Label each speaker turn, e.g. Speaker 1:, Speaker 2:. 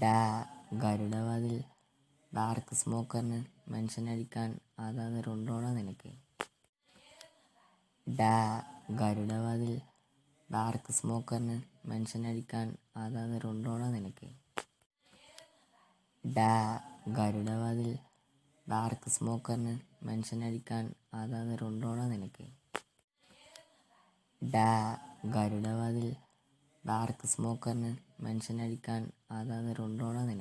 Speaker 1: ഡാ ഗരുഡവാതിൽ ഡാർക്ക് സ്മോക്കറിന് മെൻഷനടിക്കാൻ ആധാറുണ്ടോടാ നിനക്ക്? ഡാ ഗരുഡവാതിൽ ഡാർക്ക് സ്മോക്കറിന് മെൻഷനടിക്കാൻ ആധാറുണ്ടോടാ നിനക്ക്? ഡാ ഗരുഡവാതിൽ ഡാർക്ക് സ്മോക്കറിന് മെൻഷനടിക്കാൻ ആധാറുണ്ടോടാ നിനക്ക്? ഡാ ഗരുഡവാതിൽ ഡാർക്ക് സ്മോക്കറിന് മെൻഷനടിക്കാൻ അതാത് നിനക്ക്